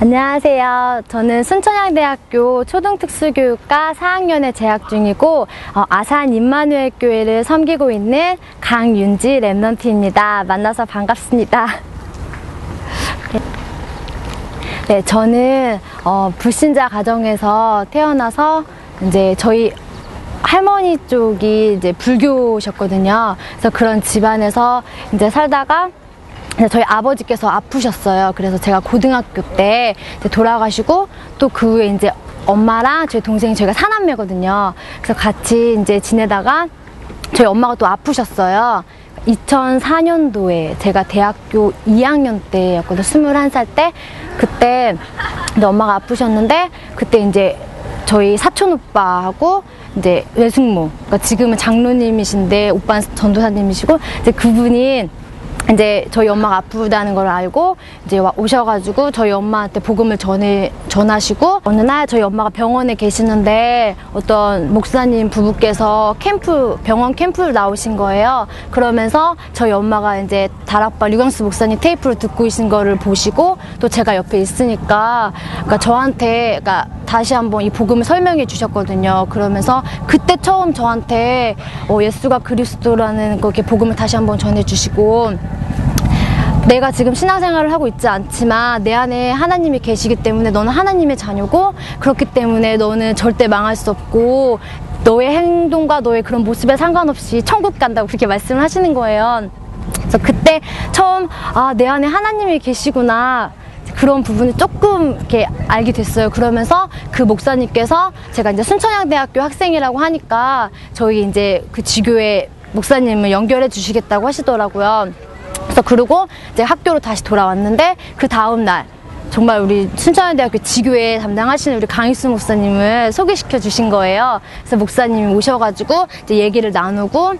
안녕하세요. 저는 순천향대학교 초등특수교육과 4학년에 재학 중이고 어, 아산 임마누엘 교회를 섬기고 있는 강윤지 랩넌트입니다. 만나서 반갑습니다. 네, 네, 저는 어, 불신자 가정에서 태어나서 이제 저희 할머니 쪽이 이제 불교셨거든요. 그래서 그런 집안에서 이제 살다가 이제 저희 아버지께서 아프셨어요. 그래서 제가 고등학교 때 돌아가시고 또 그 후에 이제 엄마랑 저희 동생이 저희가 사남매거든요. 그래서 같이 이제 지내다가 저희 엄마가 또 아프셨어요. 2004년도에 제가 대학교 2학년 때였거든요. 21살 때. 그때 이제 엄마가 아프셨는데 그때 이제 저희 사촌 오빠하고 이제 외숙모, 그러니까 지금은 장로님이신데 오빠는 전도사님이시고 이제 그분이 이제 저희 엄마가 아프다는 걸 알고 이제 와- 오셔가지고 저희 엄마한테 복음을 전해 전하시고 어느 날 저희 엄마가 병원에 계시는데 어떤 목사님 부부께서 캠프 병원 캠프를 나오신 거예요. 그러면서 저희 엄마가 이제 다락방 류광수 목사님 테이프를 듣고 계신 거를 보시고 또 제가 옆에 있으니까 그러니까 저한테 그러니까 다시 한번 이 복음을 설명해 주셨거든요. 그러면서 그때 처음 저한테 어, 예수가 그리스도라는 그렇게 복음을 다시 한번 전해 주시고 내가 지금 신앙생활을 하고 있지 않지만 내 안에 하나님이 계시기 때문에 너는 하나님의 자녀고 그렇기 때문에 너는 절대 망할 수 없고 너의 행동과 너의 그런 모습에 상관없이 천국 간다고 그렇게 말씀을 하시는 거예요. 그래서 그때 처음 아 내 안에 하나님이 계시구나 그런 부분을 조금 이렇게 알게 됐어요. 그러면서 그 목사님께서 제가 이제 순천향대학교 학생이라고 하니까 저희 이제 그 지교회 목사님을 연결해 주시겠다고 하시더라고요. 그래서 그러고 이제 학교로 다시 돌아왔는데 그 다음 날 정말 우리 순천향대학교 지교회 담당하시는 우리 강희수 목사님을 소개시켜 주신 거예요. 그래서 목사님이 오셔가지고 이제 얘기를 나누고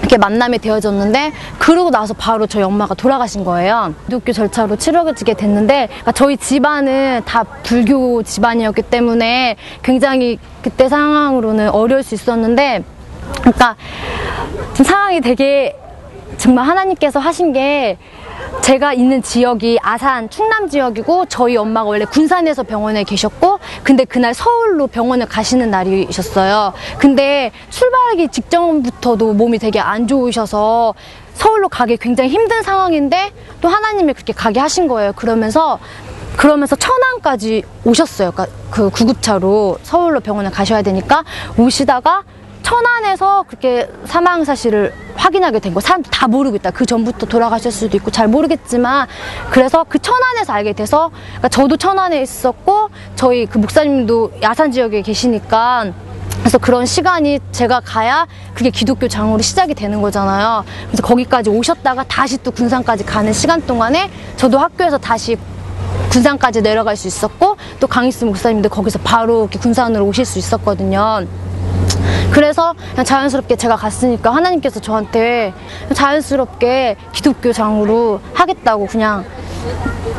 이렇게 만남이 되어졌는데 그러고 나서 바로 저희 엄마가 돌아가신 거예요. 기독교 절차로 치러지게 됐는데 그러니까 저희 집안은 다 불교 집안이었기 때문에 굉장히 그때 상황으로는 어려울 수 있었는데 그러니까 지금 상황이 되게 정말 하나님께서 하신 게 제가 있는 지역이 아산 충남 지역이고 저희 엄마가 원래 군산에서 병원에 계셨고 근데 그날 서울로 병원을 가시는 날이셨어요. 근데 출발하기 직전부터도 몸이 되게 안 좋으셔서 서울로 가기 굉장히 힘든 상황인데 또 하나님이 그렇게 가게 하신 거예요. 그러면서 그러면서 천안까지 오셨어요. 그러니까 그 구급차로 서울로 병원에 가셔야 되니까 오시다가 천안에서 그렇게 사망 사실을 확인하게 된 거. 사람들 다 모르고 있다. 그 전부터 돌아가실 수도 있고 잘 모르겠지만 그래서 그 천안에서 알게 돼서 그러니까 저도 천안에 있었고 저희 그 목사님도 야산 지역에 계시니까 그래서 그런 시간이 제가 가야 그게 기독교 장으로 시작이 되는 거잖아요. 그래서 거기까지 오셨다가 다시 또 군산까지 가는 시간 동안에 저도 학교에서 다시 군산까지 내려갈 수 있었고 또 강희수 목사님도 거기서 바로 이렇게 군산으로 오실 수 있었거든요. 그래서 그냥 자연스럽게 제가 갔으니까 하나님께서 저한테 자연스럽게 기독교장으로 하겠다고 그냥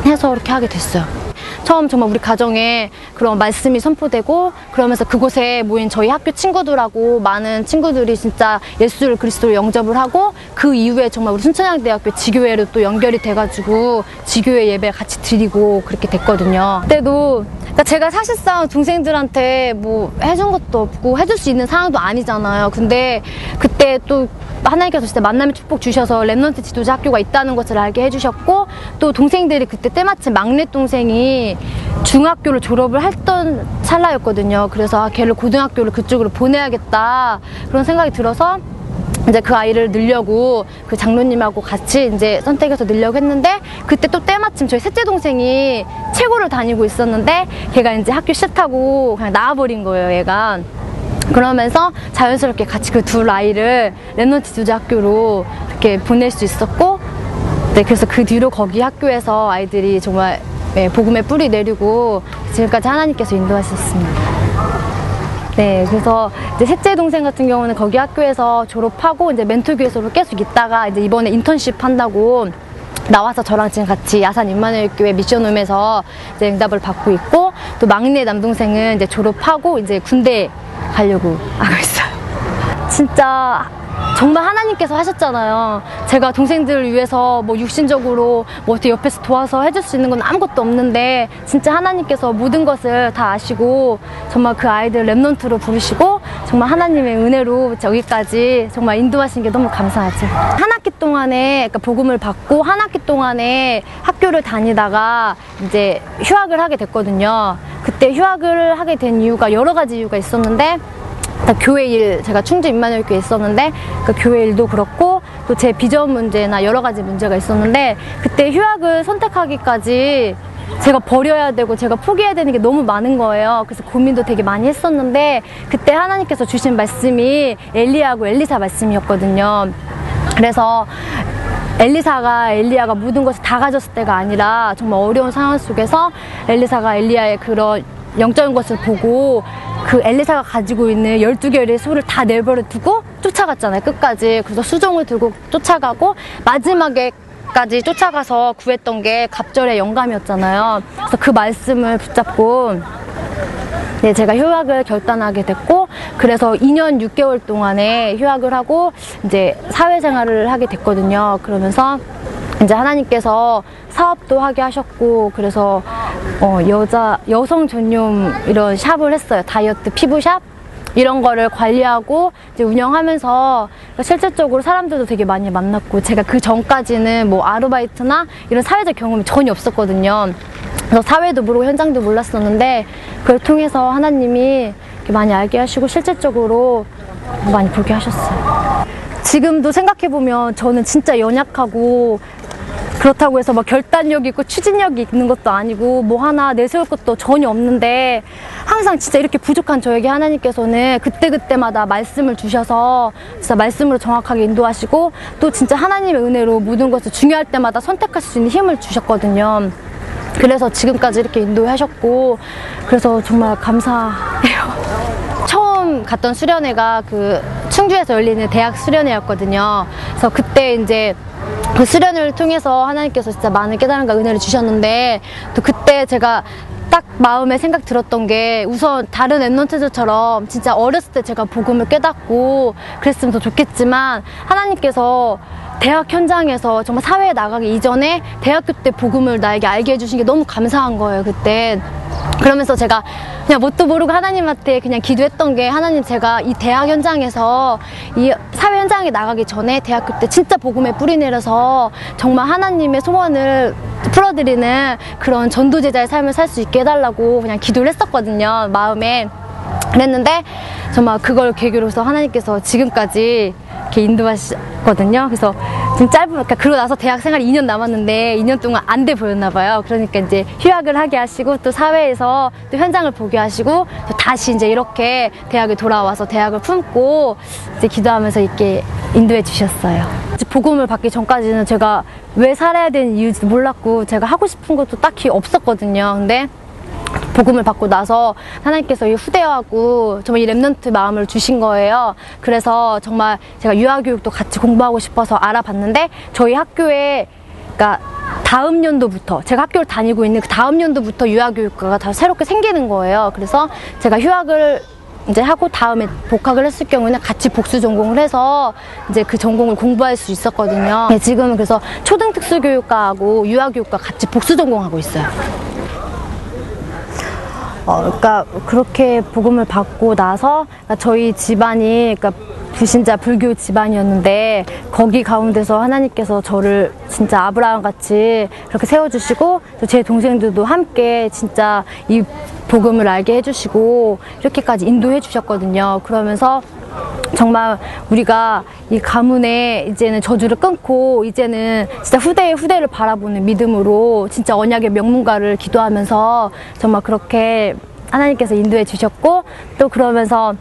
해서 이렇게 하게 됐어요. 처음 정말 우리 가정에 그런 말씀이 선포되고 그러면서 그곳에 모인 저희 학교 친구들하고 많은 친구들이 진짜 예수를 그리스도를 영접을 하고 그 이후에 정말 우리 순천향대학교 지교회로 또 연결이 돼가지고 지교회 예배 같이 드리고 그렇게 됐거든요. 그때도 그러니까 제가 사실상 동생들한테 뭐 해준 것도 없고 해줄 수 있는 상황도 아니잖아요. 근데 그때 또 하나님께서 진짜 만남의 축복 주셔서 Remnant 지도자 학교가 있다는 것을 알게 해주셨고 또 동생들이 그때 때마침 막내 동생이 중학교를 졸업을 했던 찰나였거든요. 그래서 아, 걔를 고등학교를 그쪽으로 보내야겠다 그런 생각이 들어서 이제 그 아이를 넣으려고 그 장로님하고 같이 이제 선택해서 넣으려고 했는데 그때 또 때마침 저희 셋째 동생이 체고를 다니고 있었는데 걔가 이제 학교 싫다고 그냥 나와버린 거예요, 얘가. 그러면서 자연스럽게 같이 그 두 아이를 Remnant 지도자 학교로 이렇게 보낼 수 있었고 네, 그래서 그 뒤로 거기 학교에서 아이들이 정말 네, 복음의 뿌리 내리고 지금까지 하나님께서 인도하셨습니다. 네, 그래서 이제 셋째 동생 같은 경우는 거기 학교에서 졸업하고 이제 멘토교에서 계속 있다가 이제 이번에 인턴십 한다고 나와서 저랑 지금 같이 야산 임마누엘 교회 미션홈에서 이제 응답을 받고 있고 또 막내 남동생은 이제 졸업하고 이제 군대 가려고 하고 있어요. 진짜 정말 하나님께서 하셨잖아요. 제가 동생들을 위해서 뭐 육신적으로 뭐 어떻게 옆에서 도와서 해줄 수 있는 건 아무것도 없는데 진짜 하나님께서 모든 것을 다 아시고 정말 그 아이들 랩넌트로 부르시고 정말 하나님의 은혜로 여기까지 정말 인도하신 게 너무 감사하죠. 한 학기 동안에 그러니까 복음을 받고 한 학기 동안에 학교를 다니다가 이제 휴학을 하게 됐거든요. 그때 휴학을 하게 된 이유가 여러 가지 이유가 있었는데 교회 일 제가 충주 임마누엘 교회에 있었는데 그 교회 일도 그렇고 또 제 비전 문제나 여러 가지 문제가 있었는데 그때 휴학을 선택하기까지 제가 버려야 되고 제가 포기해야 되는 게 너무 많은 거예요. 그래서 고민도 되게 많이 했었는데 그때 하나님께서 주신 말씀이 엘리야하고 엘리사 말씀이었거든요. 그래서 엘리사가 엘리야가 모든 것을 다 가졌을 때가 아니라 정말 어려운 상황 속에서 엘리사가 엘리야의 그런 영적인 것을 보고 그 엘리사가 가지고 있는 12개의 소를 다 내버려 두고 쫓아갔잖아요. 끝까지. 그래서 수종을 들고 쫓아가고 마지막에 까지 쫓아가서 구했던 게 갑절의 영감이었잖아요. 그래서 그 말씀을 붙잡고 네, 제가 휴학을 결단하게 됐고, 그래서 2년 6개월 동안에 휴학을 하고, 이제 사회생활을 하게 됐거든요. 그러면서 이제 하나님께서 사업도 하게 하셨고, 그래서 어, 여자, 여성 전용 이런 샵을 했어요. 다이어트 피부샵? 이런 거를 관리하고 이제 운영하면서 실질적으로 사람들도 되게 많이 만났고 제가 그 전까지는 뭐 아르바이트나 이런 사회적 경험이 전혀 없었거든요. 그래서 사회도 모르고 현장도 몰랐었는데 그걸 통해서 하나님이 이렇게 많이 알게 하시고 실질적으로 많이 보게 하셨어요. 지금도 생각해보면 저는 진짜 연약하고 그렇다고 해서 막 결단력 있고 추진력이 있는 것도 아니고 뭐 하나 내세울 것도 전혀 없는데 항상 진짜 이렇게 부족한 저에게 하나님께서는 그때그때마다 말씀을 주셔서 진짜 말씀으로 정확하게 인도하시고 또 진짜 하나님의 은혜로 모든 것을 중요할 때마다 선택할 수 있는 힘을 주셨거든요. 그래서 지금까지 이렇게 인도하셨고 그래서 정말 감사해요. 처음 갔던 수련회가 그 충주에서 열리는 대학 수련회였거든요. 그래서 그때 이제 그 수련을 통해서 하나님께서 진짜 많은 깨달음과 은혜를 주셨는데 또 그때 제가 딱 마음에 생각 들었던 게 우선 다른 랩런트들처럼 진짜 어렸을 때 제가 복음을 깨닫고 그랬으면 더 좋겠지만 하나님께서 대학 현장에서 정말 사회에 나가기 이전에 대학교 때 복음을 나에게 알게 해주신 게 너무 감사한 거예요 그때 그러면서 제가 그냥 뭣도 모르고 하나님한테 그냥 기도했던 게 하나님 제가 이 대학 현장에서 이 사회 현장에 나가기 전에 대학교 때 진짜 복음에 뿌리 내려서 정말 하나님의 소원을 풀어드리는 그런 전도제자의 삶을 살 수 있게 해달라고 그냥 기도를 했었거든요 마음에 그랬는데 정말 그걸 계기로 해서 하나님께서 지금까지 이렇게 인도하셨거든요. 그래서 좀 짧은, 그러니까 그러고 나서 대학 생활이 2년 남았는데 2년 동안 안 돼 보였나 봐요. 그러니까 이제 휴학을 하게 하시고 또 사회에서 또 현장을 보게 하시고 또 다시 이제 이렇게 대학에 돌아와서 대학을 품고 이제 기도하면서 이렇게 인도해 주셨어요. 이제 복음을 받기 전까지는 제가 왜 살아야 되는 이유지도 몰랐고 제가 하고 싶은 것도 딱히 없었거든요. 근데 복음을 받고 나서 하나님께서 이 후대하고 정말 이 랩런트 마음을 주신 거예요. 그래서 정말 제가 유아교육도 같이 공부하고 싶어서 알아봤는데 저희 학교에 그러니까 다음 연도부터 제가 학교를 다니고 있는 그 다음 연도부터 유아교육과가 다 새롭게 생기는 거예요. 그래서 제가 휴학을 이제 하고 다음에 복학을 했을 경우에는 같이 복수 전공을 해서 이제 그 전공을 공부할 수 있었거든요. 네, 지금은 그래서 초등특수교육과하고 유아교육과 같이 복수 전공하고 있어요. 어, 그러니까 그렇게 복음을 받고 나서 그러니까 저희 집안이 그러니까 불신자 불교 집안이었는데 거기 가운데서 하나님께서 저를 진짜 아브라함 같이 그렇게 세워주시고 또제 동생들도 함께 진짜 이 복음을 알게 해주시고 이렇게까지 인도해 주셨거든요. 그러면서 정말 우리가 이 가문에 이제는 저주를 끊고 이제는 진짜 후대의 후대를 바라보는 믿음으로 진짜 언약의 명문가를 기도하면서 정말 그렇게 하나님께서 인도해 주셨고 또 그러면서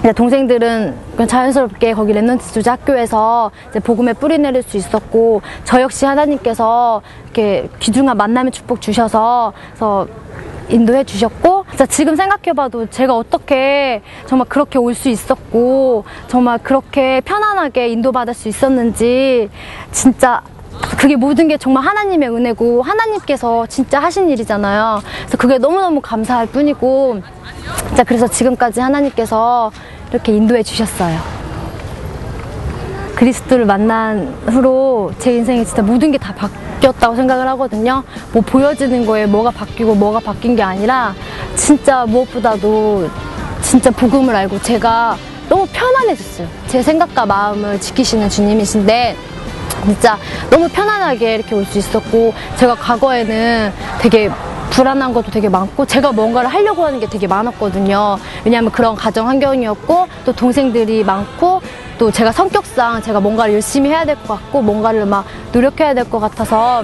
이제 동생들은 자연스럽게 거기 랩런트 조지 학교에서 이제 복음에 뿌리 내릴 수 있었고 저 역시 하나님께서 이렇게 귀중한 만남의 축복 주셔서 그래서 인도해 주셨고 지금 생각해봐도 제가 어떻게 정말 그렇게 올 수 있었고 정말 그렇게 편안하게 인도받을 수 있었는지 진짜 그게 모든 게 정말 하나님의 은혜고 하나님께서 진짜 하신 일이잖아요. 그래서 그게 너무너무 감사할 뿐이고 진짜 그래서 지금까지 하나님께서 이렇게 인도해 주셨어요. 그리스도를 만난 후로 제 인생에 진짜 모든 게 다 바뀌었다고 생각을 하거든요. 뭐 보여지는 거에 뭐가 바뀌고 뭐가 바뀐 게 아니라 진짜 무엇보다도 진짜 복음을 알고 제가 너무 편안해졌어요. 제 생각과 마음을 지키시는 주님이신데 진짜 너무 편안하게 이렇게 올 수 있었고 제가 과거에는 되게 불안한 것도 되게 많고 제가 뭔가를 하려고 하는 게 되게 많았거든요. 왜냐하면 그런 가정 환경이었고 또 동생들이 많고 또 제가 성격상 제가 뭔가를 열심히 해야 될 것 같고 뭔가를 막 노력해야 될 것 같아서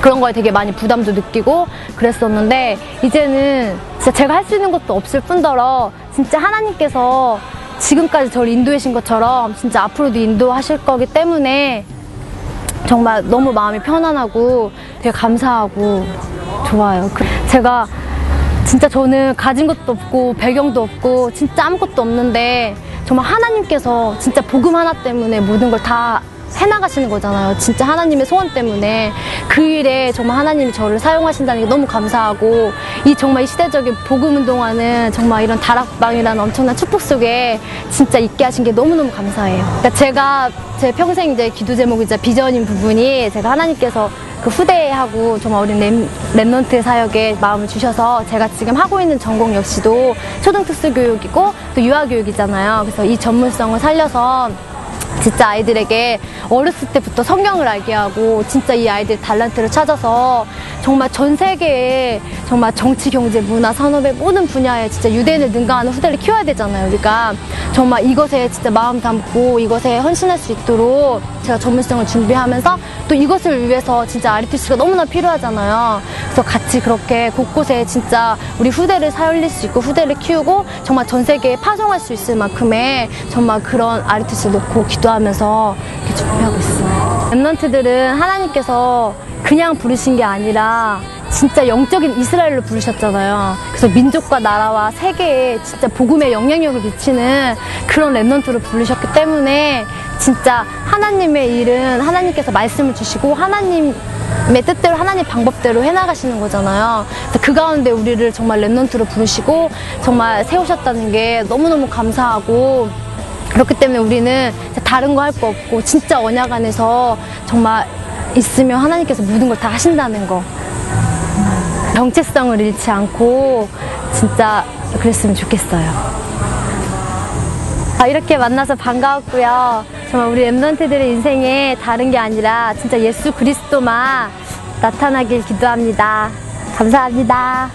그런 거에 되게 많이 부담도 느끼고 그랬었는데 이제는 진짜 제가 할 수 있는 것도 없을 뿐더러 진짜 하나님께서 지금까지 저를 인도하신 것처럼 진짜 앞으로도 인도하실 거기 때문에 정말 너무 마음이 편안하고 되게 감사하고 좋아요. 그- 제가 진짜 저는 가진 것도 없고 배경도 없고 진짜 아무것도 없는데 정말 하나님께서 진짜 복음 하나 때문에 모든 걸 다 해나가시는 거잖아요. 진짜 하나님의 소원 때문에 그 일에 정말 하나님이 저를 사용하신다는 게 너무 감사하고 이 정말 이 시대적인 복음 운동하는 정말 이런 다락방이라는 엄청난 축복 속에 진짜 있게 하신 게 너무너무 감사해요. 그러니까 제가 제 평생 이제 기도 제목이자 비전인 부분이 제가 하나님께서 그 후대하고 정말 어린 Rem, Remnant 사역에 마음을 주셔서 제가 지금 하고 있는 전공 역시도 초등특수교육이고 또 유아교육이잖아요. 그래서 이 전문성을 살려서 진짜 아이들에게 어렸을 때부터 성경을 알게 하고 진짜 이 아이들 달란트를 찾아서 정말 전 세계에 정말 정치, 경제, 문화, 산업의 모든 분야에 진짜 유대인을 능가하는 후대를 키워야 되잖아요. 우리가 정말 이것에 진짜 마음 담고 이것에 헌신할 수 있도록 제가 전문성을 준비하면서 또 이것을 위해서 진짜 RTC가 너무나 필요하잖아요. 그래서 같이 그렇게 곳곳에 진짜 우리 후대를 살릴 수 있고 후대를 키우고 정말 전 세계에 파송할 수 있을 만큼의 정말 그런 RTC 놓고 기도 하면서 이렇게 준비하고 있어요. 랩런트들은 하나님께서 그냥 부르신 게 아니라 진짜 영적인 이스라엘로 부르셨잖아요. 그래서 민족과 나라와 세계에 진짜 복음의 영향력을 미치는 그런 랩런트로 부르셨기 때문에 진짜 하나님의 일은 하나님께서 말씀을 주시고 하나님 의 뜻대로 하나님 방법대로 해나가시는 거잖아요. 그 가운데 우리를 정말 랩런트로 부르시고 정말 세우셨다는 게 너무너무 감사하고 그렇기 때문에 우리는 다른 거 할 거 없고 진짜 언약 안에서 정말 있으면 하나님께서 모든 걸 다 하신다는 거. 정체성을 잃지 않고 진짜 그랬으면 좋겠어요. 아, 이렇게 만나서 반가웠고요. 정말 우리 엠런트들의 인생에 다른 게 아니라 진짜 예수 그리스도만 나타나길 기도합니다. 감사합니다.